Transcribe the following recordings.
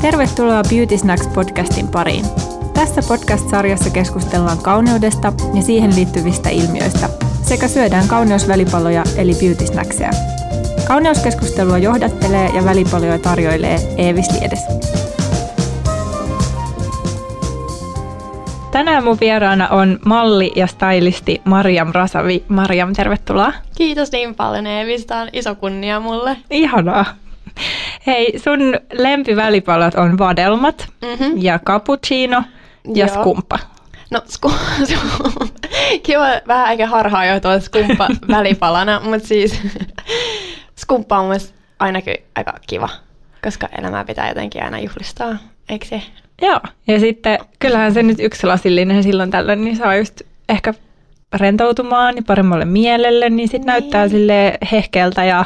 Tervetuloa Beauty Snacks podcastin pariin. Tässä podcast-sarjassa keskustellaan kauneudesta ja siihen liittyvistä ilmiöistä sekä syödään kauneusvälipaloja eli beauty snackseja. Kauneuskeskustelua johdattelee ja välipaloja tarjoilee Eevis Liedes. Tänään mun vieraana on malli ja stylisti Mariam Rasavi. Mariam, tervetuloa. Kiitos niin paljon Eevis, tämä on iso kunnia mulle. Ihanaa. Hei, sun lempivälipalot on vadelmat mm-hmm. ja cappuccino ja Joo. skumpa. No sku, kiva vähän aika harhaa jo tuo skumpa välipalana, mutta siis skumppa on myös ainakin aika kiva, koska elämää pitää jotenkin aina juhlistaa, eikö se? Joo, ja sitten kyllähän se nyt yksi lasillinen silloin tällöin, niin saa just ehkä rentoutumaan ja paremmalle mielelle, niin sitten niin. näyttää sille hehkeältä ja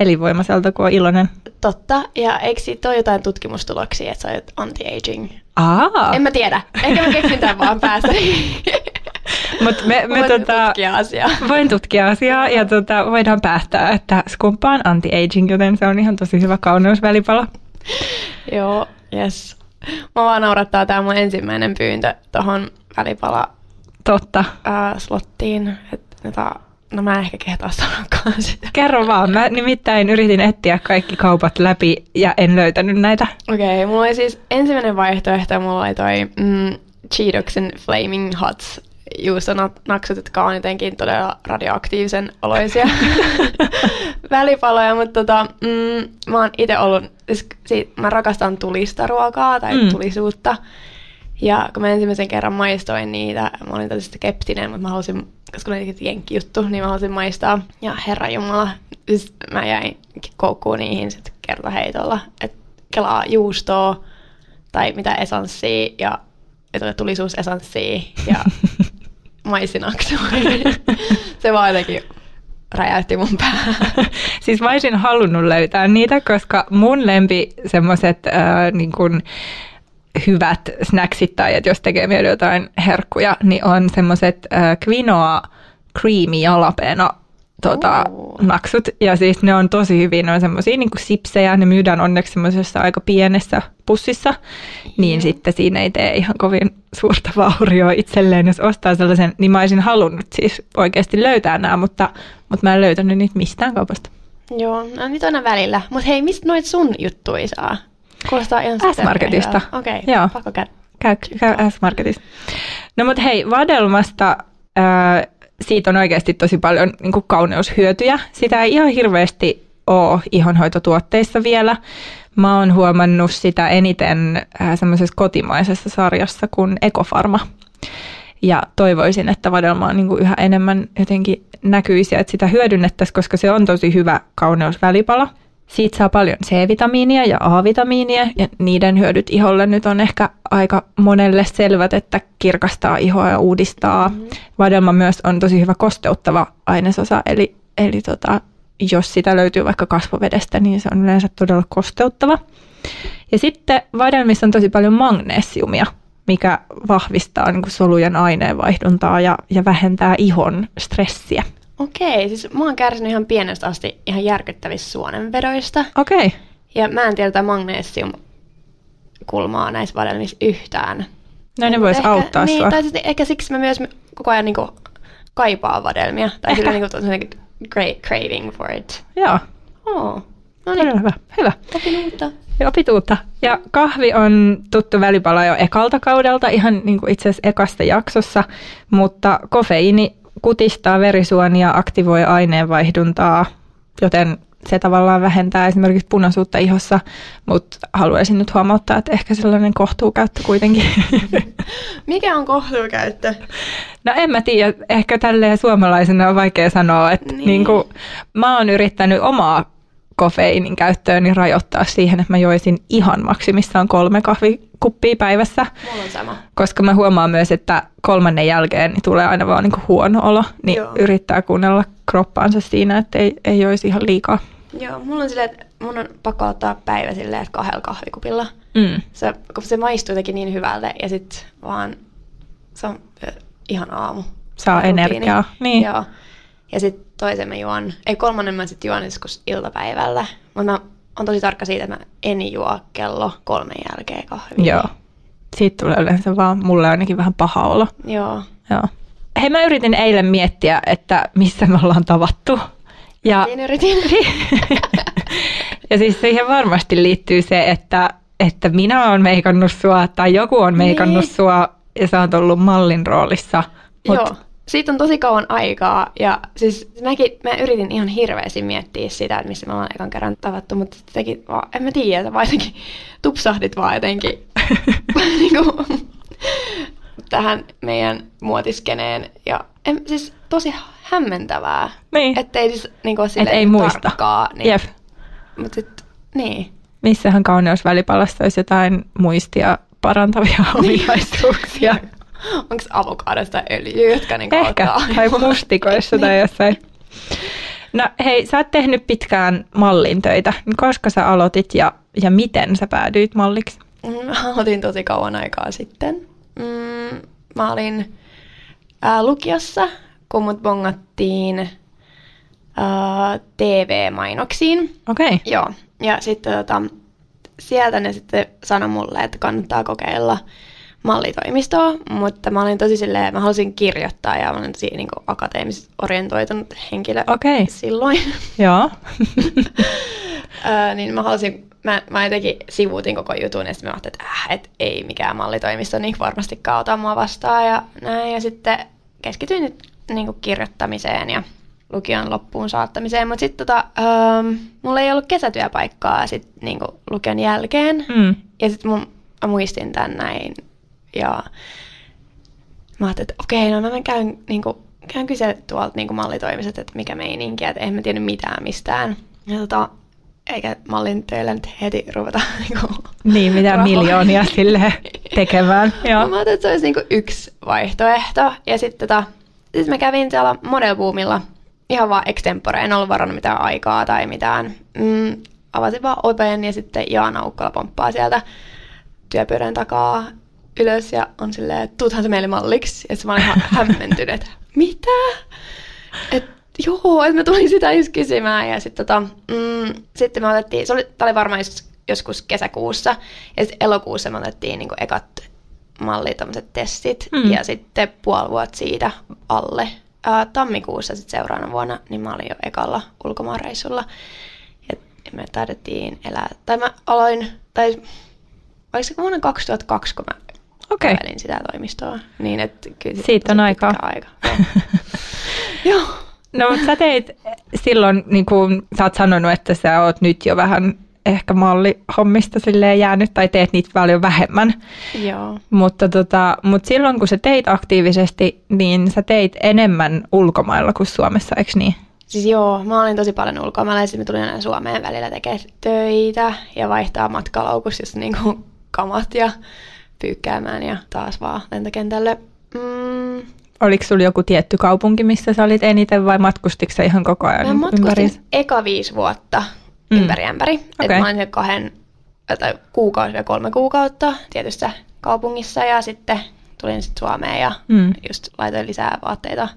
elinvoimaiselta, kun on iloinen. Totta, ja eikö siitä ole jotain tutkimustuloksia, että sä olet anti-aging? Aa. En mä tiedä, ehkä mä keksin tämän vaan päästä. Mut me, me voin tota, tutkia asiaa. Voin tutkia asiaa ja tota, voidaan päättää, että skumppa on anti-aging, joten se on ihan tosi hyvä kauneusvälipala. Joo, yes. Mä vaan naurattaa tämä mun ensimmäinen pyyntö tuohon välipala Totta. Ää, slottiin. Että No mä en ehkä kehtaa sanoakaan sitä. Kerro vaan. Mä nimittäin yritin etsiä kaikki kaupat läpi ja en löytänyt näitä. Okei, okay, mulla oli siis ensimmäinen vaihtoehto, mulla oli toi mm, Cheetoksen Flaming Hots juustonaksut, jotka on jotenkin todella radioaktiivisen oloisia välipaloja, mutta tota, mm, mä oon itse ollut, siis, mä rakastan tulista ruokaa tai mm. tulisuutta. Ja kun mä ensimmäisen kerran maistoin niitä, mä olin tosi skeptinen, mutta mä halusin koska oli jenkki juttu, niin mä halusin maistaa. Ja herra Jumala, siis mä jäin koukkuun niihin sitten kertaheitolla. Että kelaa juustoa tai mitä esanssia ja että tulisuusesanssia ja maisinaksua. Se vaan jotenkin räjäytti mun päähän. siis mä olisin halunnut löytää niitä, koska mun lempi semmoiset äh, niin kun, hyvät snacksit tai että jos tekee mieli jotain herkkuja, niin on semmoiset äh, quinoa creamy jalapeno tota, naksut. Ja siis ne on tosi hyvin, ne on semmoisia niin sipsejä, ne myydään onneksi semmoisessa aika pienessä pussissa, niin yeah. sitten siinä ei tee ihan kovin suurta vaurioa itselleen, jos ostaa sellaisen, niin mä olisin halunnut siis oikeasti löytää nämä, mutta, mutta mä en löytänyt niitä mistään kaupasta. Joo, no niitä on välillä. Mutta hei, mistä noit sun juttui saa? Kuulostaa ihan S-Marketista. Okei, okay, Joo. pakko käy. Käy, käy S-Marketista. No mutta hei, vadelmasta äh, siitä on oikeasti tosi paljon niin kuin kauneushyötyjä. Sitä ei ihan hirveästi ole ihonhoitotuotteissa vielä. Mä oon huomannut sitä eniten äh, semmoisessa kotimaisessa sarjassa kuin Ekofarma. Ja toivoisin, että vadelma on niin kuin yhä enemmän jotenkin näkyisi että sitä hyödynnettäisiin, koska se on tosi hyvä kauneusvälipala. Siitä saa paljon C-vitamiinia ja A-vitamiinia ja niiden hyödyt iholle nyt on ehkä aika monelle selvät, että kirkastaa ihoa ja uudistaa. Mm-hmm. Vadelma myös on tosi hyvä kosteuttava ainesosa, eli, eli tota, jos sitä löytyy vaikka kasvovedestä, niin se on yleensä todella kosteuttava. Ja sitten vadelmissa on tosi paljon magnesiumia, mikä vahvistaa niin solujen aineenvaihduntaa ja, ja vähentää ihon stressiä. Okei, siis mä oon kärsinyt ihan pienestä asti ihan järkyttävistä suonenvedoista. Okei. Ja mä en tiedä magnesium kulmaa näissä vadelmissa yhtään. No ne vois auttaa niin, sua. Tai siis ehkä siksi mä myös koko ajan niinku kaipaan vadelmia. Tai sillä niinku great craving for it. Joo. Oh. No niin. Hyvä. Hyvä. Opin uutta. Opit uutta. Ja kahvi on tuttu välipala jo ekalta kaudelta, ihan niin kuin itse asiassa ekasta jaksossa, mutta kofeiini kutistaa verisuonia, aktivoi aineenvaihduntaa, joten se tavallaan vähentää esimerkiksi punaisuutta ihossa, mutta haluaisin nyt huomauttaa, että ehkä sellainen kohtuukäyttö kuitenkin. Mikä on kohtuukäyttö? No en mä tiedä, ehkä tälleen suomalaisena on vaikea sanoa, että niin. Niin kuin, mä oon yrittänyt omaa kofeiinin käyttööni rajoittaa siihen, että mä joisin ihan maksimissaan kolme kahvikuppia päivässä. Mulla on sama. Koska mä huomaan myös, että kolmannen jälkeen niin tulee aina vaan niin kuin huono olo, niin Joo. yrittää kuunnella kroppaansa siinä, että ei, ei joisi ihan liikaa. Joo, mulla on silleen, että mun on pakko ottaa päivä silleen, että kahdella kahvikupilla. Mm. Se, kun se maistuu jotenkin niin hyvältä ja sitten vaan se on ihan aamu. Saa energiaa. Niin. Joo. Ja sitten toisen mä juon, ei kolmannen mä sitten juon joskus iltapäivällä. Mutta mä on tosi tarkka siitä, että mä en juo kello kolmen jälkeen kahvia. Joo. Siitä tulee yleensä vaan mulle ainakin vähän paha olo. Joo. Joo. Hei, mä yritin eilen miettiä, että missä me ollaan tavattu. Ja, Siinä yritin. ja siis siihen varmasti liittyy se, että, että minä olen meikannut sua tai joku on meikannut Niin. sua ja sä oot ollut mallin roolissa. Mut, Joo. Siitä on tosi kauan aikaa ja siis mäkin, mä yritin ihan hirveästi miettiä sitä, että missä me ollaan ekan kerran tavattu, mutta vaan, en mä tiedä, että vaan jotenkin tupsahdit vaan jotenkin niin kuin, tähän meidän muotiskeneen ja en, siis tosi hämmentävää, Niin. ettei siis niin kuin, Et ei muista. tarkkaa, niin, Jep. mutta sit, niin. Missähän kauneusvälipalasta olisi jotain muistia parantavia ominaisuuksia. Onko avokaadosta tai öljyä, jotka niin Ehkä, auttaa? tai mustikoissa tai jossain. No hei, sä oot tehnyt pitkään mallin töitä. Koska sä aloitit ja, ja miten sä päädyit malliksi? Mm, Aloitin tosi kauan aikaa sitten. Mm, mä olin ää, lukiossa, kun mut bongattiin ää, TV-mainoksiin. Okei. Okay. Joo, ja sitten tota, sieltä ne sitten sanoi mulle, että kannattaa kokeilla mallitoimistoa, mutta mä olin tosi silleen, mä halusin kirjoittaa ja mä olin tosi niin akateemisesti orientoitunut henkilö Okei. silloin. Joo. Öö, niin mä halusin, mä, mä jotenkin sivuutin koko jutun ja sitten mä ajattelin, että äh, et ei mikään mallitoimisto niin varmastikaan ota mua vastaan ja näin. Ja sitten keskityin nyt niin kuin kirjoittamiseen ja lukion loppuun saattamiseen, mutta sitten tota, öö, mulla ei ollut kesätyöpaikkaa sit, niin kuin lukion jälkeen. Mm. Ja sitten mun, mä muistin tän näin ja mä ajattelin, että okei, no mä käyn, niin kuin, käyn kysyä tuolta niin mallitoimiset, että mikä meininki, että en mä tiennyt mitään mistään. Ja tota, eikä mallin töillä nyt heti ruveta niin kuin, Niin, mitä rahoja. miljoonia sille tekemään. Mä Joo. ajattelin, että se olisi niinku yksi vaihtoehto. Ja sitten tota, sit mä kävin siellä Model Boomilla ihan vaan extempore. En ollut varannut mitään aikaa tai mitään. Mm, avasin vaan oven ja sitten Jaana Ukkola pomppaa sieltä työpöydän takaa ylös ja on silleen, että tuuthan se meille malliksi. Ja mä olin ihan hämmentynyt, että mitä? Et, joo, että mä tulin sitä just kysymään. Ja sitten tota, mm, sitten me otettiin, se oli, tää oli varmaan joskus, joskus kesäkuussa. Ja sitten elokuussa me otettiin niinku ekat malli tämmöiset testit. Mm. Ja sitten puoli vuotta siitä alle. Ää, tammikuussa sitten seuraavana vuonna, niin mä olin jo ekalla ulkomaanreissulla. Ja me taidettiin elää, tai mä aloin, tai oliko se vuonna 2002, kun mä Okei. kävelin sitä toimistoa. Niin, että kyllä Siitä on aikaa. pitkä aika. Joo. Joo. No, mutta sä teit silloin, niin kuin sä oot sanonut, että sä oot nyt jo vähän ehkä mallihommista silleen jäänyt, tai teet niitä paljon vähemmän. Joo. Mutta, tota, mutta silloin kun sä teit aktiivisesti, niin sä teit enemmän ulkomailla kuin Suomessa, eikö niin? Siis joo, mä olin tosi paljon ulkomailla ja sitten mä tulin aina Suomeen välillä tekemään töitä ja vaihtaa matkalaukussa just niinku kamat ja pyykkäämään ja taas vaan lentokentälle. Mm, Oliko sulla joku tietty kaupunki, missä sä olit eniten vai matkustitko sä ihan koko ajan mä ympäri? matkustin eka viisi vuotta Mm. ympäri ämpäri. Okay. Et mä olin kahden, tai kuukausi ja kolme kuukautta tietyssä kaupungissa ja sitten tulin sitten Suomeen ja Mm. mm. just laitoin lisää vaatteita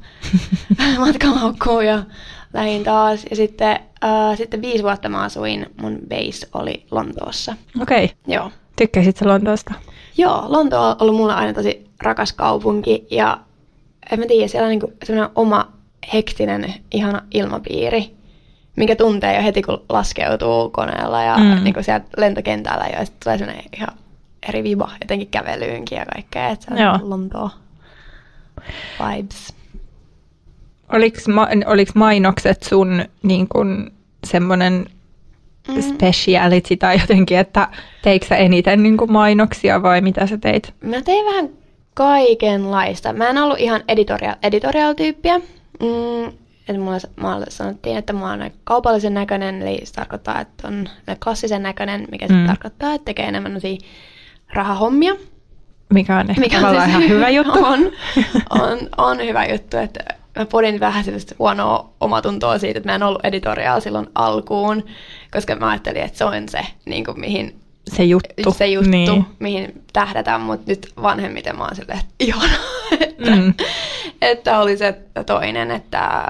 matkalaukkuun ja lähin taas. Ja sitten, äh, sitten viisi vuotta mä asuin, mun base oli Lontoossa. Okei, okay. Joo. Tykkäsit sä Lontoosta? Joo, Lonto on ollut mulle aina tosi rakas kaupunki ja en mä tiedä, siellä on niinku semmoinen oma hektinen, ihana ilmapiiri, minkä tuntee jo heti, kun laskeutuu koneella ja Mm. mm. niinku sieltä lentokentällä jo, ja sitten tulee semmoinen ihan eri viba jotenkin kävelyynkin ja kaikkea, että se on Joo. Lontoa vibes. Oliko, ma- oliko mainokset sun niin kun, semmoinen Mm. speciality tai jotenkin, että teikö sä eniten niin kun mainoksia vai mitä sä teit? Mä tein vähän kaikenlaista. Mä en ollut ihan editorial, editorial-tyyppiä. Mm, että mulle, mulle sanottiin, että mä oon kaupallisen näköinen, eli se tarkoittaa, että on klassisen näköinen, mikä Mm. mm. tarkoittaa, että tekee enemmän rahahommia. Mikä on ehkä Mikä on siis ihan hyvä juttu. On, on, on hyvä juttu, että mä podin vähän sellaista huonoa omatuntoa siitä, että mä en ollut editorial silloin alkuun, koska mä ajattelin, että se on se, niin kuin mihin Se juttu. se juttu, Niin. mihin tähdätään, mutta nyt vanhemmiten mä oon silleen, että ihanaa, että, Mm. että oli se toinen, että,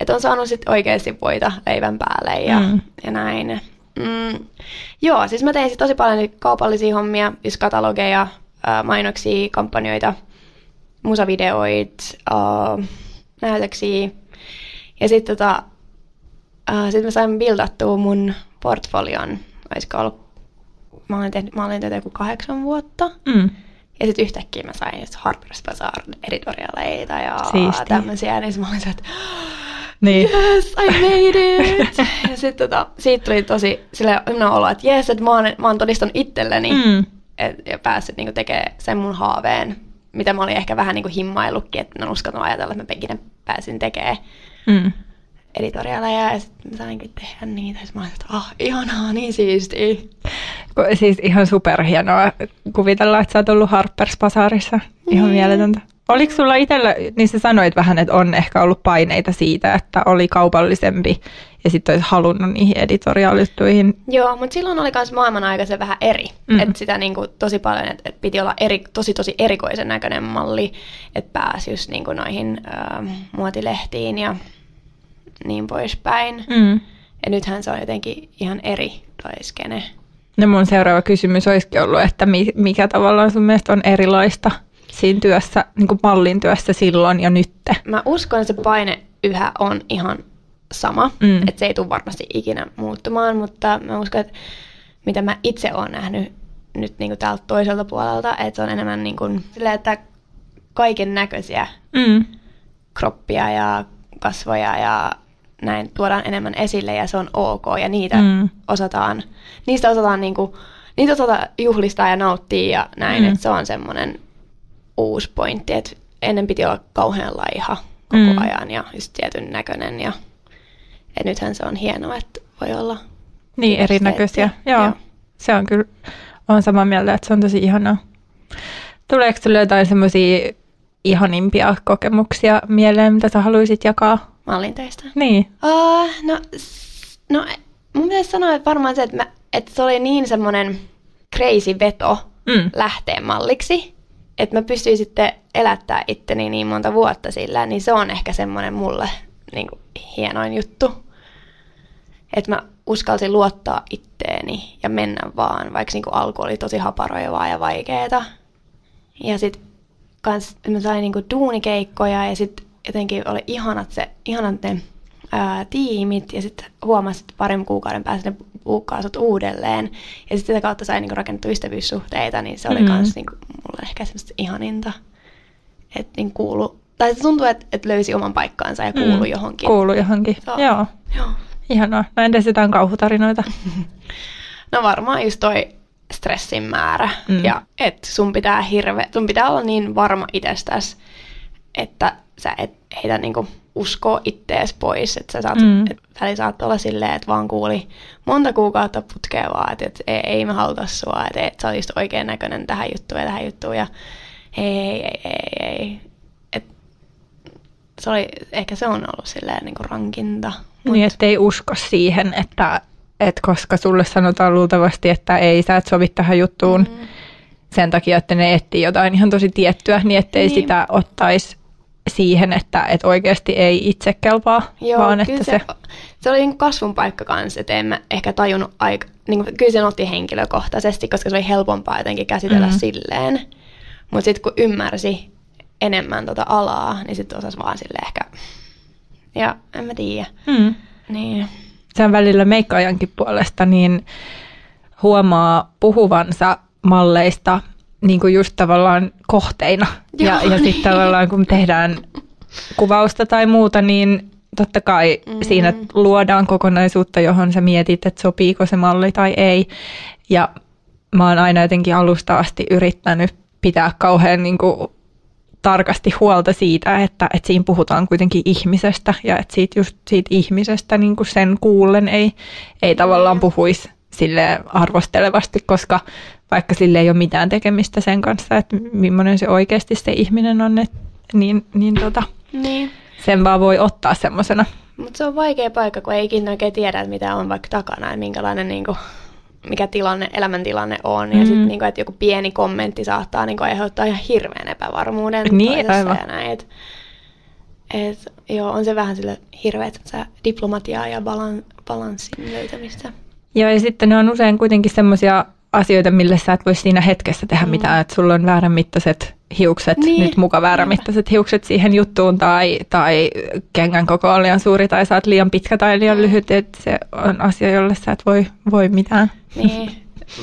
että on saanut sit oikeasti voita leivän päälle ja, Mm. ja näin. Mm, joo, siis mä tein sit tosi paljon kaupallisia hommia, siis katalogeja, mainoksia, kampanjoita, musavideoit, ää, näytöksiä. Ja sitten tota, ää, sit mä sain bildattua mun portfolion, olisiko ollut, mä olin tehnyt, mä olin tehnyt joku kahdeksan vuotta. Mm. Ja sitten yhtäkkiä mä sain just Harper's Bazaar editorialeita ja Siistiä. tämmöisiä, niin mä olin se, että Niin. yes, I made it! ja sitten tota, siitä tuli tosi sellainen olo, että yes, että mä oon, mä oon todistanut itselleni Mm. et, ja päässyt niinku tekemään sen mun haaveen, mitä mä olin ehkä vähän niinku himmaillutkin, että mä en uskaltanut ajatella, että mä ikinä pääsin tekemään Mm. editorialeja ja sitten mä sainkin tehdä niitä. Ja mä olin, että ah, ihanaa, niin siistiä. Siis ihan superhienoa kuvitella, että sä oot ollut Harper's Bazaarissa. Ihan Niin. mieletöntä. Oliko sulla itsellä, niin sä sanoit vähän, että on ehkä ollut paineita siitä, että oli kaupallisempi ja sitten olisi halunnut niihin editoriaalijuttuihin. Joo, mutta silloin oli myös maailman aika se vähän eri. Mm. Että sitä niinku tosi paljon, että et piti olla eri, tosi tosi erikoisen näköinen malli, että pääsi just niinku noihin ö, muotilehtiin ja niin poispäin. Mm. Ja nythän se on jotenkin ihan eri toi skene. No mun seuraava kysymys olisikin ollut, että mi- mikä tavallaan sun mielestä on erilaista siinä työssä, niin kuin mallin työssä silloin ja nytte. Mä uskon, että se paine yhä on ihan sama, Mm. että se ei tule varmasti ikinä muuttumaan, mutta mä uskon, että mitä mä itse olen nähnyt nyt niin täältä toiselta puolelta, että se on enemmän niin kuin, silleen, että kaiken näköisiä Mm. kroppia ja kasvoja ja näin tuodaan enemmän esille ja se on ok ja niitä Mm. osataan, niistä osataan niinku, niitä osataan juhlistaa ja nauttia ja näin, mm. että se on semmoinen uusi pointti, että ennen piti olla kauhean laiha koko Mm. ajan ja just tietyn näköinen ja et nythän se on hienoa, että voi olla Niin, erinäköisiä. Joo. Joo. Se on kyllä, on samaa mieltä, että se on tosi ihanaa. Tuleeko sinulle jotain semmoisia ihanimpia kokemuksia mieleen, mitä sä haluaisit jakaa? mallinteista. Niin. Uh, no, no, mun pitäisi sanoa, että varmaan se, että, mä, että se oli niin semmoinen crazy veto Mm. lähteä malliksi, että mä pystyin sitten elättää itteni niin monta vuotta sillä, niin se on ehkä semmoinen mulle niin kuin, hienoin juttu. Että mä uskalsin luottaa itteeni ja mennä vaan, vaikka niin kuin, alku oli tosi haparoivaa ja vaikeeta. Ja sitten kans mä sain niinku duunikeikkoja ja sitten jotenkin oli ihanat, se, ihanat ne ää, tiimit ja sitten huomasin, että parin kuukauden päästä ne buukkaa sut uudelleen. Ja sitten sitä kautta sai niinku rakennettua ystävyyssuhteita, niin se oli Mm. kans niinku, mulle ehkä semmoista ihaninta. Että niin kuulu, tai se tuntuu, että, että löysi oman paikkaansa ja kuulu Mm. johonkin. Kuulu johonkin. Joo. Joo. Joo. Ihanaa. No entäs jotain kauhutarinoita? No varmaan just toi stressin määrä. Mm. Ja että sun pitää hirve, sun pitää olla niin varma itsestäsi, että sä et heitä niinku uskoa ittees pois. Että sä saat, Mm. et olla silleen, että vaan kuuli monta kuukautta putkea vaan, että et, ei, ei me haluta sua, että et, sä olisit oikein näköinen tähän juttuun ja tähän juttuun. Ja ei, ei, ei, ei, ei. Et, se oli, ehkä se on ollut silleen niinku rankinta. Niin, ettei usko siihen, että, että koska sulle sanotaan luultavasti, että ei, sä et sovi tähän juttuun Mm. sen takia, että ne etsii jotain ihan tosi tiettyä, niin ettei Niin. sitä ottaisi siihen, että, että oikeasti ei itse kelpaa, Joo, vaan että se, se... se oli niinku kasvun paikka kanssa, että en mä ehkä tajunnut aika, niinku, kyllä se otti henkilökohtaisesti, koska se oli helpompaa jotenkin käsitellä Mhm. mm. silleen. Mutta sitten kun ymmärsi enemmän tota alaa, niin sitten osasi vaan sille ehkä, ja en mä tiedä. Mm. Niin. sen välillä meikkaajankin puolesta niin huomaa puhuvansa malleista niin kuin just tavallaan kohteina. ja, Joo, ja niin. sitten tavallaan kun tehdään kuvausta tai muuta, niin totta kai mm-hmm. siinä luodaan kokonaisuutta, johon sä mietit, että sopiiko se malli tai ei. Ja mä oon aina jotenkin alusta asti yrittänyt pitää kauhean niin kuin tarkasti huolta siitä, että, että siinä puhutaan kuitenkin ihmisestä ja että siitä just siitä ihmisestä niin kuin sen kuullen ei, ei tavallaan puhuisi sille arvostelevasti, koska vaikka sille ei ole mitään tekemistä sen kanssa, että millainen se oikeasti se ihminen on, et, niin, niin tota, niin. sen vaan voi ottaa semmoisena. Mutta se on vaikea paikka, kun ei ikinä oikein tiedä, mitä on vaikka takana ja minkälainen niinku, mikä tilanne, elämäntilanne on. Ja Mm. sitten niinku, että joku pieni kommentti saattaa niinku, aiheuttaa ihan hirveän epävarmuuden Niin, aivan. ja näin. Et, et, joo, on se vähän sille hirveät sä diplomatiaa ja balan, balanssin löytämistä. Joo, ja sitten ne on usein kuitenkin semmoisia asioita, millä sä et voi siinä hetkessä tehdä mm. mitään, että sulla on väärän mittaiset hiukset, niin. nyt muka väärän mittaiset hiukset siihen juttuun, tai, tai kengän koko on liian suuri, tai sä oot liian pitkä tai liian mm. lyhyt, että se on asia, jolle sä et voi, voi mitään. Niin,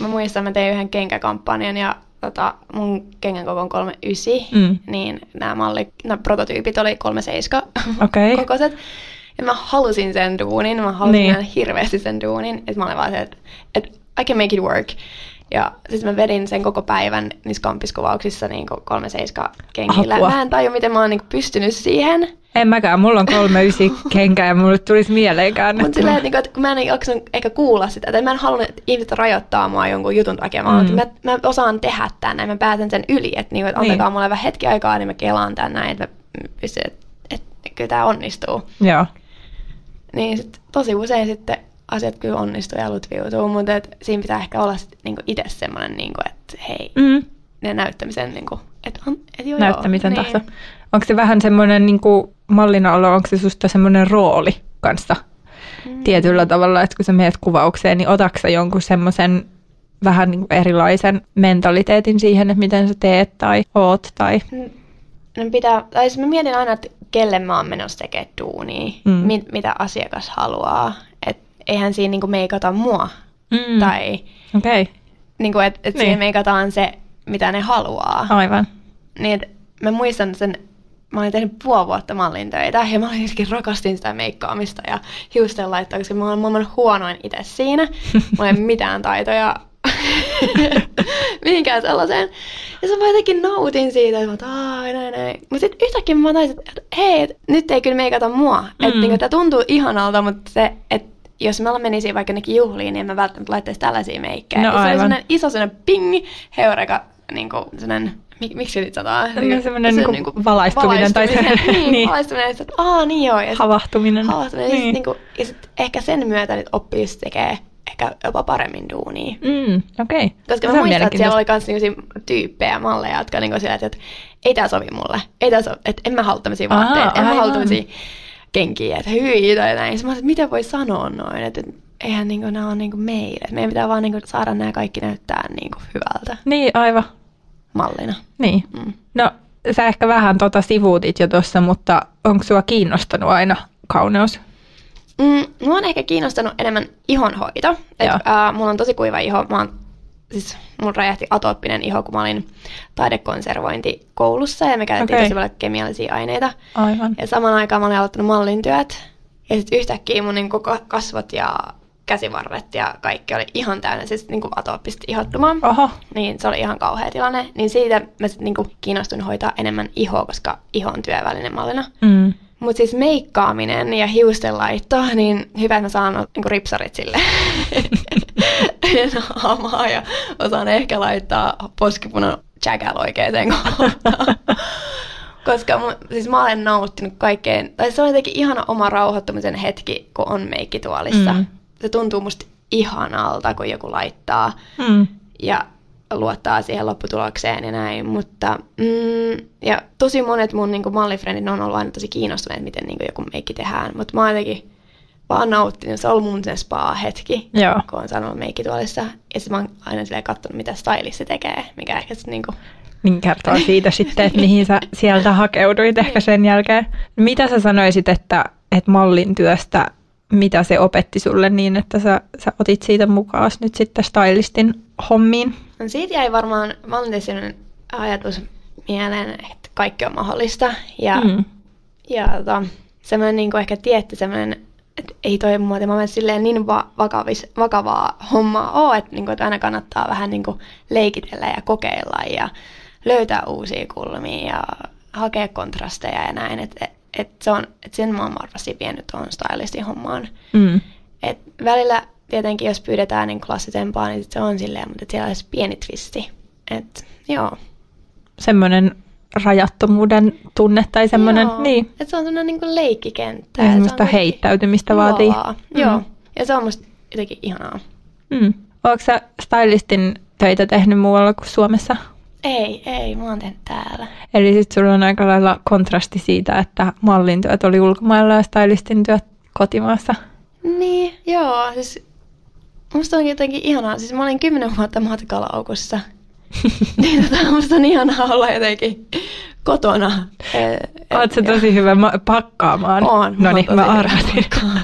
mä muistan, mä tein yhden kenkäkampanjan, ja tota, mun kengän koko on 39, mm. niin nämä malli, nämä prototyypit oli 37 okay. kokoiset. Ja mä halusin sen duunin, mä halusin niin. hirveästi sen duunin, että mä olin vaan se, että, että I can make it work. Ja sitten mä vedin sen koko päivän niissä kampiskuvauksissa niin kolme seiska kengillä. Apua. Mä en tajua, miten mä oon niin pystynyt siihen. En mäkään, mulla on kolme ysi kenkää ja mulle tulisi mieleenkään. Mutta silleen, että, niinku, että kun mä en jaksanut ehkä kuulla sitä, että mä en halunnut, että ihmiset rajoittaa mua jonkun jutun takia. Mä, mm. mä, mä osaan tehdä tämän, mä pääsen sen yli, että, niin, että antakaa niin. mulle vähän hetki aikaa, niin mä kelaan tän näin, että mä pystyn, että, että, että kyllä tämä onnistuu. Joo. Niin sit, tosi usein sitten asiat kyllä onnistuu ja lutviutuu, mutta et siinä pitää ehkä olla sit, niinku itse semmoinen, niinku, että hei, mm. ne näyttämisen, niinku, että on, et joo, näyttämisen joo, tahto. Niin. Onko se vähän semmoinen niinku, mallina olo, onko se susta semmoinen rooli kanssa mm. tietyllä tavalla, että kun sä menet kuvaukseen, niin otaksa jonkun semmoisen vähän niin erilaisen mentaliteetin siihen, että miten sä teet tai oot tai... Mm. No pitää, tai siis mä mietin aina, että kelle mä oon menossa tekemään duunia, mm. mit, mitä asiakas haluaa eihän siinä niinku meikata mua. Mm. Tai okay. niinku, että et niin. siinä meikataan se, mitä ne haluaa. Aivan. Niin, et mä muistan sen, mä olin tehnyt puoli vuotta mallin töitä ja mä olin jotenkin rakastin sitä meikkaamista ja hiusten laittaa, koska mä olen maailman huonoin itse siinä. Mä en mitään taitoja mihinkään sellaiseen. Ja mä jotenkin nautin siitä, että mä näin, näin. Mutta sitten yhtäkkiä mä taisin, että hei, et, nyt ei kyllä meikata mua. Mm. Että niinku, tämä tuntuu ihanalta, mutta se, että jos mä menisin vaikka nekin juhliin, niin en mä välttämättä laittaisi tällaisia meikkejä. No, ja se oli sellainen iso sellainen pingi, heureka, niin kuin sellainen Mik, miksi nyt sanotaan? Niin, semmoinen niin niin valaistuminen. Tai se, niin, niin. valaistuminen, että aah niin joo. Ja havahtuminen. havahtuminen. Niin. Ja, sit, niin kuin, ja sit ehkä sen myötä nyt oppii tekee ehkä jopa paremmin duunia. Mm, okei. Okay. Koska mä muistan, että siellä oli myös tyyppejä, malleja, jotka niinku sillä, että, että ei tämä sovi mulle. Ei tää sovi, että en mä halua tämmöisiä vaatteita. En mä halua tämmöisiä kenkiä, että hyi tai näin. Sitten mä että miten voi sanoa noin, että eihän niinku, nämä ole niinku meille. Meidän pitää vaan niinku saada nämä kaikki näyttää niinku hyvältä. Niin, aivan. Mallina. Niin. Mm. No, sä ehkä vähän tota sivuutit jo tuossa, mutta onko sua kiinnostanut aina kauneus? Mm, mua on ehkä kiinnostanut enemmän ihonhoito. Et, äh, mulla on tosi kuiva iho. Mä oon siis mun räjähti atooppinen iho, kun mä olin taidekonservointikoulussa ja me käytettiin okay. tosi paljon kemiallisia aineita. Aivan. Ja saman aikaan mä olin aloittanut mallintyöt. Ja sitten yhtäkkiä mun niin kasvot ja käsivarret ja kaikki oli ihan täynnä siis niin kuin atooppista ihottumaa. Oho. Niin se oli ihan kauhea tilanne. Niin siitä mä sitten niin kiinnostuin hoitaa enemmän ihoa, koska iho on työväline mallina. Mm. Mutta siis meikkaaminen ja hiusten laitto, niin hyvä, että mä saan niinku ripsarit sille naamaa ja osaan ehkä laittaa poskipunan oikeaan kohtaan. Koska mun, siis mä olen nauttinut kaikkein, tai se on jotenkin ihana oma rauhoittumisen hetki, kun on meikkituolissa. Mm. Se tuntuu musta ihanalta, kun joku laittaa. Mm. Ja luottaa siihen lopputulokseen ja näin, mutta mm, ja tosi monet mun niin mallifrendit on ollut aina tosi kiinnostuneet, miten niin kuin, joku meikki tehdään, mutta mä oon jotenkin vaan nauttinut, se on ollut mun se spa-hetki, Joo. kun on sanonut meikkituolissa, ja sitten mä oon aina silleen katsonut, mitä stylisti tekee, mikä ehkä sitten niin kuin... Niin kertoo siitä sitten, että mihin sä sieltä hakeuduit ehkä sen jälkeen. Mitä sä sanoisit, että, että mallin työstä, mitä se opetti sulle niin, että sä, sä otit siitä mukaan nyt sitten stylistin hommiin? No siitä jäi varmaan, sellainen ajatus mieleen, että kaikki on mahdollista. Ja, mm. ja tota, semmoinen niin ehkä tietty semmoinen, että ei toi muuten mä silleen niin va- vakavis, vakavaa hommaa ole, että, niin kuin, että aina kannattaa vähän niin kuin leikitellä ja kokeilla ja löytää uusia kulmia ja hakea kontrasteja ja näin. Että et, et se on, et sen mä oon varmasti vienyt tuohon stylistin hommaan. Mm. Et välillä tietenkin jos pyydetään niin klassisempaa, niin sit se on silleen, mutta siellä olisi pieni twisti. Et, joo. Semmoinen rajattomuuden tunne tai semmoinen, joo. niin. Et se on semmoinen niin leikkikenttä. Ja semmoista heittäytymistä vaatii. Mm. Joo, ja se on musta jotenkin ihanaa. Mm. Oletko sä stylistin töitä tehnyt muualla kuin Suomessa? Ei, ei, mä oon tehnyt täällä. Eli sitten sulla on aika lailla kontrasti siitä, että mallin työt oli ulkomailla ja stylistin työt kotimaassa. Niin, joo. Siis musta on jotenkin ihanaa. Siis mä olin kymmenen vuotta matkalaukussa. niin tota, musta on ihanaa olla jotenkin kotona. Oletko se tosi hyvä ma- pakkaamaan? On. No niin, mä arvasin.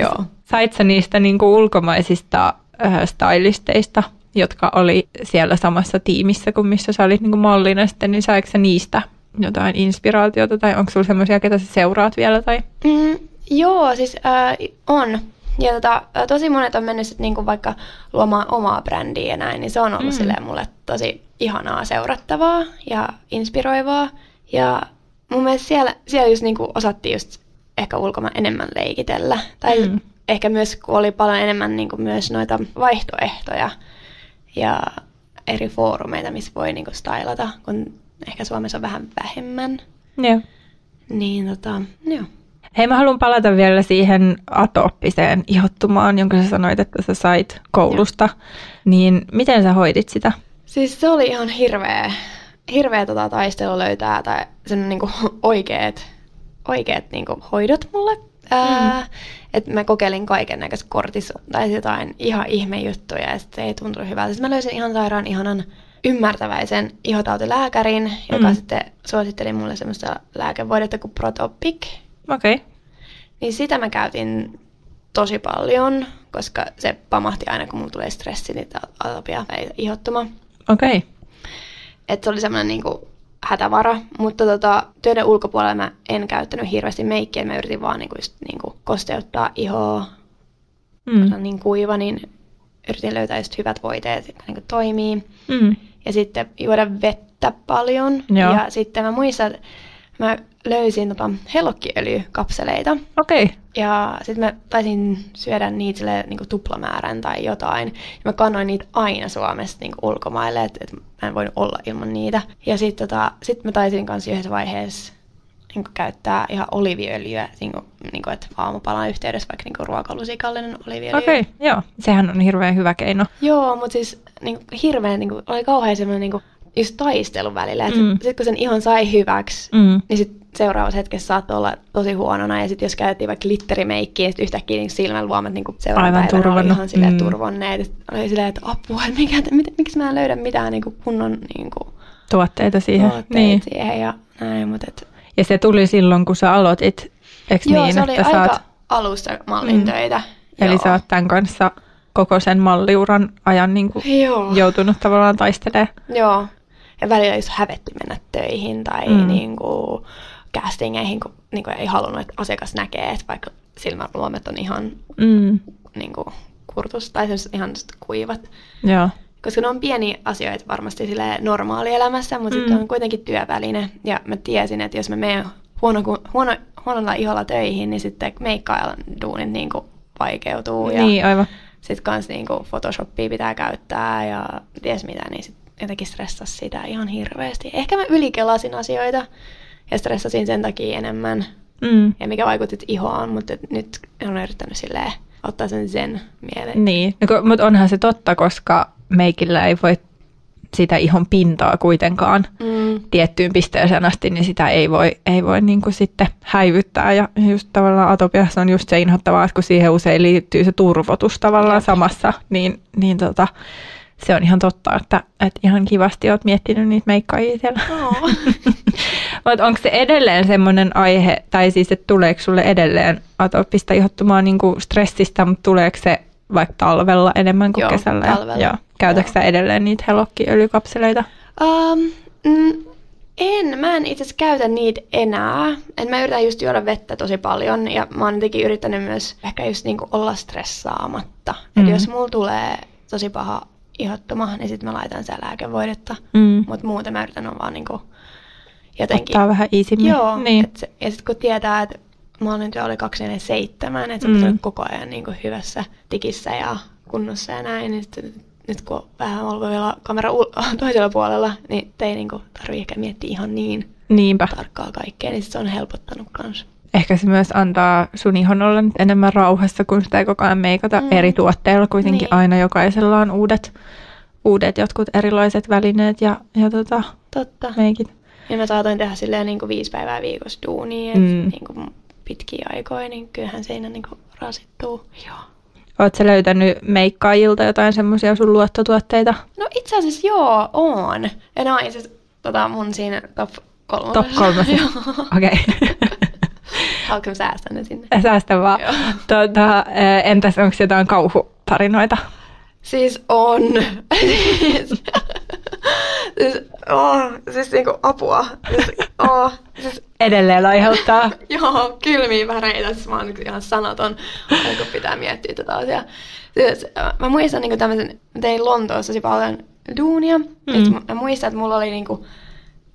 Joo. Sait sä niistä niinku ulkomaisista äh, stylisteista, jotka oli siellä samassa tiimissä kuin missä sä olit niinku mallina sitten, niin saiko sä niistä jotain inspiraatiota tai onko sulla semmoisia, ketä sä seuraat vielä? Tai? Mm, joo, siis äh, on. Ja tota, tosi monet on mennyt sit niinku vaikka luomaan omaa brändiä ja näin, niin se on ollut mm. mulle tosi ihanaa seurattavaa ja inspiroivaa. Ja mun mielestä siellä, siellä just niinku osattiin just ehkä ulkomaan enemmän leikitellä. Tai mm. ehkä myös, kun oli paljon enemmän niinku myös noita vaihtoehtoja ja eri foorumeita, missä voi niinku stylata, kun ehkä Suomessa on vähän vähemmän. Joo. Niin tota, joo. Hei, mä haluan palata vielä siihen atooppiseen ihottumaan, jonka sä sanoit, että sä sait koulusta. Joo. Niin miten sä hoidit sitä? Siis se oli ihan hirveä, hirveä tota taistelu löytää tai sen niinku oikeat, oikeat niinku hoidot mulle. Mm. Ää, et mä kokeilin kaiken näköistä kortis tai jotain ihan ihmejuttuja ja se ei tuntunut hyvältä. Sitten mä löysin ihan sairaan ihanan ymmärtäväisen ihotautilääkärin, joka mm. sitten suositteli mulle semmoista lääkevoidetta kuin Protopic. Okei. Okay. Niin sitä mä käytin tosi paljon, koska se pamahti aina, kun mulla tulee stressi, niin atopia tai ihottuma. Okei. Okay. Että se oli semmoinen niinku hätävara, mutta tota, töiden ulkopuolella mä en käyttänyt hirveästi meikkiä, mä yritin vaan niinku just niinku kosteuttaa ihoa, mm. on niin kuiva, niin yritin löytää just hyvät voiteet, jotka niinku toimii. Mm. Ja sitten juoda vettä paljon. Joo. Ja sitten mä muistan, että mä löysin tota hellokkiöljykapseleita. Okei. Okay. Ja sitten mä taisin syödä niitä sille, niin tuplamäärän tai jotain. Ja mä kannoin niitä aina Suomesta niin ulkomaille, että et mä en voinut olla ilman niitä. Ja sitten tota, sit mä taisin kanssa yhdessä vaiheessa niin käyttää ihan oliviöljyä, niin kuin, niin kuin, että aamupalan yhteydessä vaikka niin ruokalusikallinen oliviöljy. Okei, okay, joo. Sehän on hirveän hyvä keino. Joo, mutta siis niin kuin, hirveän, niin kuin, oli kauhean semmoinen niin kuin, just taistelun välillä. Mm. Sitten kun sen ihan sai hyväksi, mm. niin sit seuraavassa hetkessä saattoi olla tosi huonona. Ja sitten jos käytettiin vaikka glitterimeikkiä, niin yhtäkkiä niin silmänluomet niin seuraavan Aivan päivänä oli ihan silleen mm. turvonneet. Oli silleen, että apua, että mikä, mit, miksi mä en löydä mitään niin kuin kunnon niin kuin, tuotteita siihen. Tuotteita niin. siihen ja näin. Mutta et... Ja se tuli silloin, kun sä aloitit, eikö Joo, niin, se oli että aika saat... alusta mallin mm. töitä. Eli Joo. sä oot tämän kanssa koko sen malliuran ajan niin kuin Joo. joutunut tavallaan taistelemaan. Joo, ja välillä just hävetti mennä töihin tai mm. niin kuin, castingeihin, kun niin kuin ei halunnut, että asiakas näkee, että vaikka silmäluomet on ihan mm. niin kuin, kurtus tai ihan kuivat. Joo. Koska ne on pieniä asioita varmasti sille normaalielämässä, mutta mm. sitten on kuitenkin työväline. Ja mä tiesin, että jos mä menen huono, huono, huonolla iholla töihin, niin sitten meikkailan duunit niin kuin vaikeutuu. Ja niin, aivan. Sitten kans niin kuin Photoshopia pitää käyttää ja ties mitä, niin sit jotenkin stressasi sitä ihan hirveästi. Ehkä mä ylikelasin asioita ja stressasin sen takia enemmän, mm. ja mikä vaikutti ihoon, mutta nyt olen yrittänyt silleen ottaa sen sen mieleen. Niin, no, mutta onhan se totta, koska meikillä ei voi sitä ihon pintaa kuitenkaan mm. tiettyyn pisteeseen asti, niin sitä ei voi, ei voi niin kuin sitten häivyttää. Ja just tavallaan atopiassa on just se inhottavaa, että kun siihen usein liittyy se turvotus tavallaan Jep. samassa, niin, niin tota, se on ihan totta, että, että ihan kivasti olet miettinyt niitä meikkaajia siellä. Oh. Mutta onko se edelleen semmoinen aihe, tai siis, että tuleeko sulle edelleen atopista ihottumaan niin kuin stressistä, mutta tuleeko se vaikka talvella enemmän kuin Joo, kesällä? talvella. Joo. Käytätkö sä edelleen niitä helokkiöljykapseleita? Um, mm, en, mä en itse asiassa käytä niitä enää. En mä yritän just juoda vettä tosi paljon ja mä oon jotenkin yrittänyt myös ehkä just niinku olla stressaamatta. Mm. Eli jos mulla tulee tosi paha ihottuma, niin sitten mä laitan sitä lääkevoidetta. Mm. Mutta muuten mä yritän vaan niinku jotenkin... Ottaa vähän iisimmin. Joo, niin. et se, ja sitten kun tietää, että mallintyö oli 247, että se mm. pitää koko ajan niinku hyvässä tikissä ja kunnossa ja näin, niin sitten nyt kun vähän ollut vielä kamera toisella puolella, niin ei niinku tarvitse ehkä miettiä ihan niin Niinpä. tarkkaa kaikkea, niin se on helpottanut kanssa. Ehkä se myös antaa sun ihon olla nyt enemmän rauhassa, kun sitä ei koko ajan meikata mm. eri tuotteilla. Kuitenkin niin. aina jokaisella on uudet, uudet jotkut erilaiset välineet ja, ja tota, Totta. meikit. Ja mä saatoin tehdä silleen niin kuin viisi päivää viikossa duunia, mm. niin kuin pitkiä aikoja, niin kyllähän siinä niin kuin rasittuu. Joo. Oletko löytänyt meikkaajilta jotain semmoisia sun luottotuotteita? No itse asiassa joo, on. Ja ne on siis tota, mun siinä top kolmosessa. Top kolmosessa? Joo. Okei. Haluatko mä säästän ne sinne? Säästä vaan. Joo. Tuota, eh, entäs onko jotain kauhutarinoita? Siis on. siis, siis, oh, siis niinku apua. Siis, oh, siis, Edelleen aiheuttaa. joo, kylmiä väreitä. Siis mä oon nyt ihan sanaton, kun pitää miettiä tätä asiaa. Siis, mä muistan niinku tämmöisen, mä tein Lontoossa tosi paljon duunia. Mm. Mm. Mä muistan, että mulla oli niinku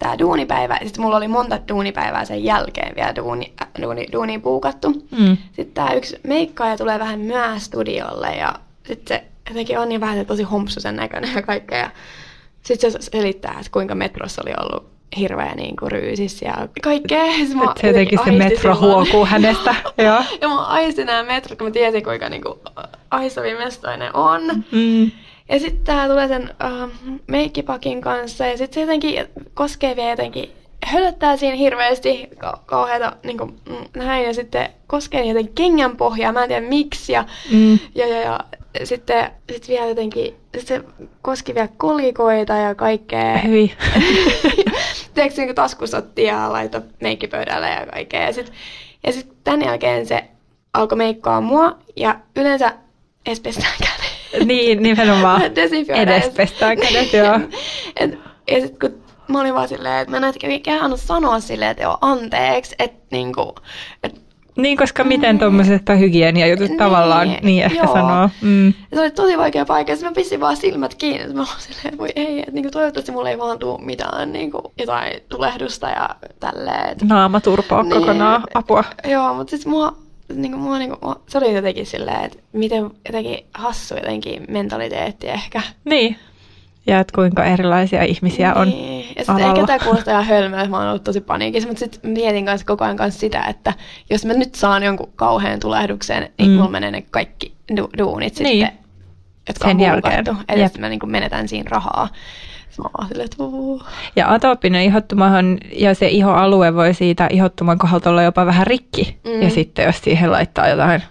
tää duunipäivä, sitten mulla oli monta duunipäivää sen jälkeen vielä duuni, äh, duuni, duuniin puukattu. Mm. Sitten tää yksi meikkaaja tulee vähän myöhään studiolle ja sitten se jotenkin on niin vähän tosi hompsusen näköinen ja kaikkea. Ja sitten se selittää, että kuinka metrossa oli ollut hirveä niin kuin ryysis ja kaikkea. Siis mä se jotenkin se metro silloin. huokuu hänestä. Ja mä aistin nämä metrot, kun mä tiesin kuinka niin kuin, aistavia mestoja ne on. Mm. Ja sitten tää tulee sen uh, meikkipakin kanssa ja sitten se jotenkin koskee vielä jotenkin hölöttää siinä hirveästi ka- kauheata niin kuin, näin ja sitten koskee jotenkin kengän pohjaa, mä en tiedä miksi ja, Mm. ja, ja, ja sitten sit vielä jotenkin, sit se koski vielä kolikoita ja kaikkea. Hyi. Tiedätkö, niin taskussa otti ja laittoi meikkipöydälle ja kaikkea. Ja sitten ja sit tämän jälkeen se alkoi meikkaa mua ja yleensä edes pestään kädet. niin, nimenomaan. Desinfioidaan. Edes pestään kädet, joo. Et, ja sitten kun mä olin vaan silleen, että mä en ehkä sanoa silleen, että joo, anteeksi, että niinku, et, Niin, koska miten tuommoisesta hygieniajutusta Niin, tavallaan niin ehkä joo. sanoo. Mm. se oli tosi vaikea paikka, mä pissin vaan silmät kiinni, että mä olin silleen, että voi ei, että niinku, toivottavasti mulla ei vaan tuu mitään niinku, jotain tulehdusta ja tälleen. Naama turpoa Niin. kokonaan. Apua. Joo, mutta siis mua, niinku, mua, niinku, mua, se oli jotenkin silleen, että miten jotenkin hassu jotenkin mentaliteetti ehkä. Niin. Ja että kuinka erilaisia ihmisiä on Niin. Ja sitten ehkä tämä kuulostaa ihan hölmöä, että mä oon ollut tosi paniikissa, mutta sitten mietin kanssa koko ajan kanssa sitä, että jos mä nyt saan jonkun kauhean tulehduksen, niin Mm. mulla menee ne kaikki du- duunit Niin. sitten, jotka Sen on jälkeen. Että mä niin menetän siinä rahaa. Mä silleen, että. Ja atooppinen ihottumahan ja se ihoalue voi siitä ihottuman kohdalta olla jopa vähän rikki. Mm. Ja sitten jos siihen laittaa jotain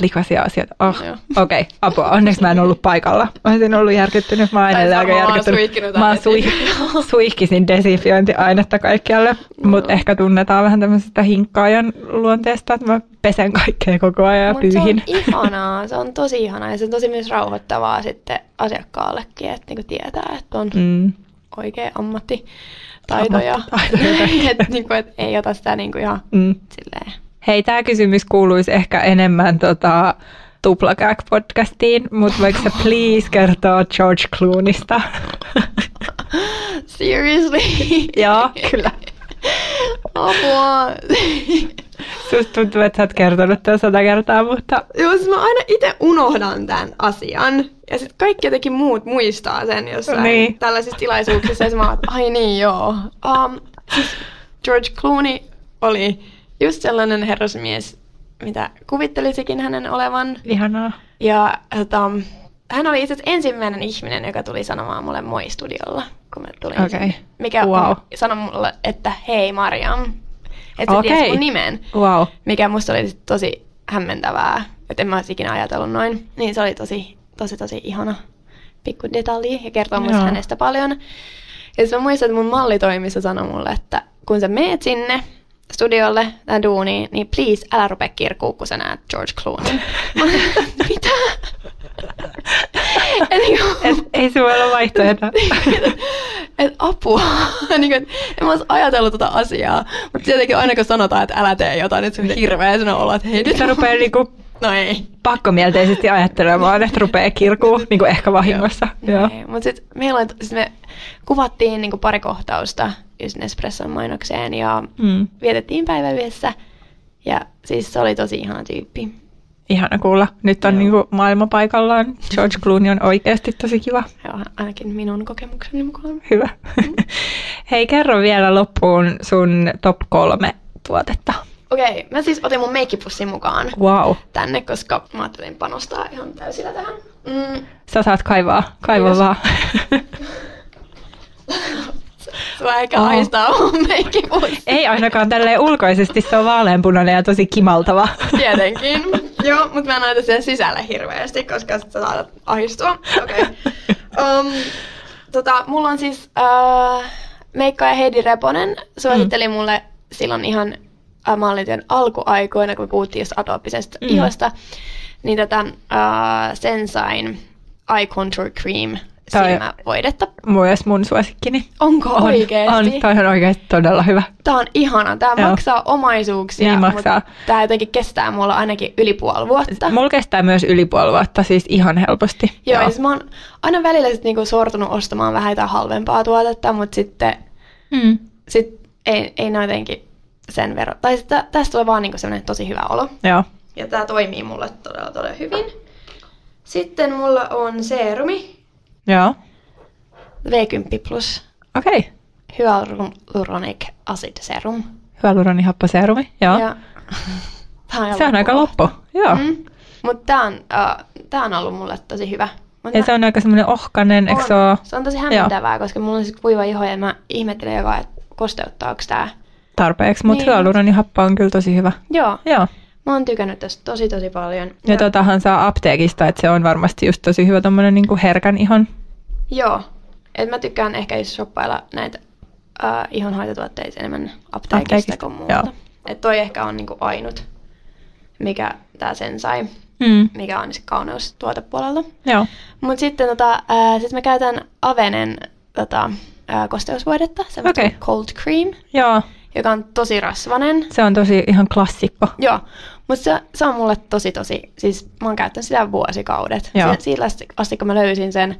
likaisia asioita. Oh, okei, okay, apua. Onneksi mä en ollut paikalla. Mä olisin ollut järkyttynyt. Mä edelleen aika järkyttynyt. Mä oon jotain sui, suihkisin desinfiointiainetta kaikkialle. Mutta ehkä tunnetaan vähän tämmöisestä hinkkaajan luonteesta, että mä pesen kaikkea koko ajan ja Mut se pyyhin. on ihanaa, se on tosi ihanaa ja se on tosi myös rauhoittavaa sitten asiakkaallekin, että niinku tietää, että on Mm. oikea ammattitaito ja Ammattitaito. että niinku, et ei ota sitä niinku ihan Mm. silleen Hei, tämä kysymys kuuluisi ehkä enemmän tota, Tuplakääk-podcastiin, mutta voiko sä please kertoa George Clooneysta? Seriously? Joo, kyllä. Apua. Susta tuntuu, että sä oot kertonut tämän sata kertaa, mutta Joo, siis mä aina itse unohdan tämän asian. Ja sitten kaikki jotenkin muut muistaa sen jossain Niin. tällaisissa tilaisuuksissa. Ja mä oon, ai niin joo. Um, siis George Clooney oli just sellainen herrasmies, mitä kuvittelisikin hänen olevan. ihanaa. Ja tota, hän oli itse ensimmäinen ihminen, joka tuli sanomaan mulle moi studiolla, kun mä tulin sinne. Mikä Wow. sanoi mulle, että hei Mariam. Että se Okei. tiesi mun nimen, Wow. mikä musta oli tosi hämmentävää. Että en mä olisi ikinä ajatellut noin. Niin se oli tosi, tosi, tosi ihana pikku detalji ja kertoo musta Joo. hänestä paljon. Ja mä muistan, että mun mallitoimissa sanoi mulle, että kun sä meet sinne studiolle tai duuniin, niin please älä rupea kirkuu, kun sä näet George Clooney. Mä Mitä? Et niinku- Et, ei se voi olla vaihtoehto. et apua. niin kuin, en mä olisi ajatellut tota asiaa. Mutta tietenkin aina kun sanotaan, että älä tee jotain, niin se on hirveä sen olla, että hei nyt rupeaa niinku No ei. pakkomielteisesti ajattelemaan, että rupeaa kirkuu, niinku ehkä vahingossa. Joo. Mutta sitten meillä sit me kuvattiin niinku pari kohtausta just Nespresson mainokseen ja Mm. vietettiin päivä yhdessä. Ja siis se oli tosi ihana tyyppi. Ihana kuulla. Nyt on Joo. niinku maailma paikallaan. George Clooney on oikeasti tosi kiva. Joo, ainakin minun kokemukseni mukaan. Hyvä. Hei, kerro vielä loppuun sun top kolme tuotetta. Okei, mä siis otin mun meikkipussin mukaan Wow. tänne, koska mä ajattelin panostaa ihan täysillä tähän. Mm, Sä saat kaivaa. Kaivaa vaan. sua ehkä Oho. haistaa mun meikkipussi. Ei ainakaan tälleen ulkoisesti. Se on vaaleanpunainen ja tosi kimaltava. Tietenkin. Joo, mutta mä näytän sen sisälle hirveästi, koska sä saatat ahistua. Okei. Okay. Um, tota, mulla on siis uh, Meikka ja Heidi Reponen suositteli mm. mulle silloin ihan uh, mallityön alkuaikoina, kun puhuttiin just atooppisesta mm. ihosta, niin tätä uh, Sensain Eye Contour Cream Toi- silmävoidetta. Myös mun suosikkini. Onko On, oikeesti? on, toi on oikeasti todella hyvä. Tää on ihana. Tää Joo. maksaa omaisuuksia, Niin maksaa. mutta tää jotenkin kestää mulla ainakin yli puoli vuotta. Mulla kestää myös yli puoli vuotta, siis ihan helposti. Joo, ja siis mä oon aina välillä sit niinku sortunut ostamaan vähän jotain halvempaa tuotetta, mutta sitten Mm. sit ei, ei jotenkin sen verran. Tai sit tä- tästä tulee vaan niinku semmoinen tosi hyvä olo. Joo. Ja tää toimii mulle todella todella hyvin. Sitten mulla on seerumi Joo. V10 plus Okei. Okay. Hyaluronic acid serum. Hyaluronihaposerumi. Joo. Ja, tää on, Se on aika loppu. Joo. Mm. Mutta tää on, uh, tää on ollut mulle tosi hyvä. Mut Ja mä- se on aika semmoinen ohkanen, eikö se on, ole se on tosi hämmentävää, koska mulla on siis kuiva iho ja mä ihmettelen joka, että kosteuttaako tää. Tarpeeksi, mutta Niin. hyaluronihappo on kyllä tosi hyvä. Joo, Joo. mä oon tykännyt tästä tosi tosi paljon. Ja totahan saa apteekista, että se on varmasti just tosi hyvä tommonen niinku herkän ihon. Joo, et mä tykkään ehkä just shoppailla näitä uh, ihonhoitotuotteita enemmän apteekista Apteekista, kuin muuta. joo. Et toi ehkä on niinku ainut, mikä tää sen sai, Mm. mikä on se kauneustuotepuolella. Joo. Mutta sitten tota, äh, sit mä käytän Avenen tota, äh, kosteusvoidetta, semmoista Okei. cold cream, Joo. Joka on tosi rasvanen. Se on tosi ihan klassikko. Joo, mutta se, se on mulle tosi tosi, siis mä oon käyttänyt sitä vuosikaudet. Joo. Si- Siitä asti, kun mä löysin sen,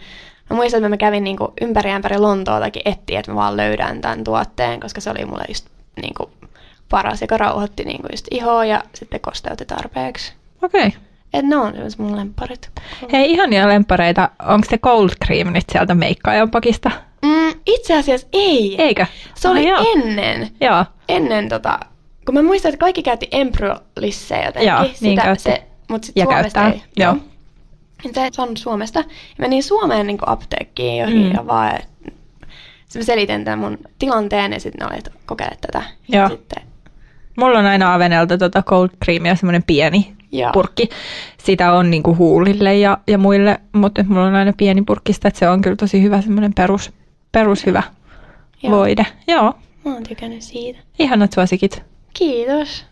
mä muistan, että mä kävin niinku ympäri ja ympäri Lontootakin etsiä, että mä vaan löydän tämän tuotteen, koska se oli mulle just niinku paras, joka rauhoitti niinku just ihoa ja sitten kosteutti tarpeeksi. Okei. Okay. Et ne on sellaiset mun lemparit. Hei, ihania lempareita. Onko se cold cream nyt sieltä meikkaajan pakista? Mm, itse asiassa ei. Eikö? Se oli joo. ennen. Joo. ennen tota, kun mä muistan, että kaikki käytti Emprolisse jotenkin. Joo, niin käytti. se, mutta sit Ja Suomesta käyttää, ei. joo. Niin se on Suomesta. Ja menin Suomeen niin apteekkiin joihin Mm. ja vaan, sitten mä selitän tämän mun tilanteen ja sitten ne oli, että kokeile tätä. Joo. sitten, Mulla on aina Avenelta tota cold creamia, semmoinen pieni Joo. purkki. Sitä on niinku huulille ja, ja muille, mutta nyt mulla on aina pieni purkkista, että se on kyllä tosi hyvä, semmoinen perus, perus hyvä Joo. voide. Joo, Mä oon tykännyt siitä. ihanat suosikit. Kiitos.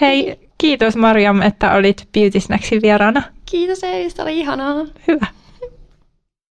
Hei, kiitos Mariam, että olit Beauty Snacksin vieraana. Kiitos Eivistä, oli ihanaa. Hyvä.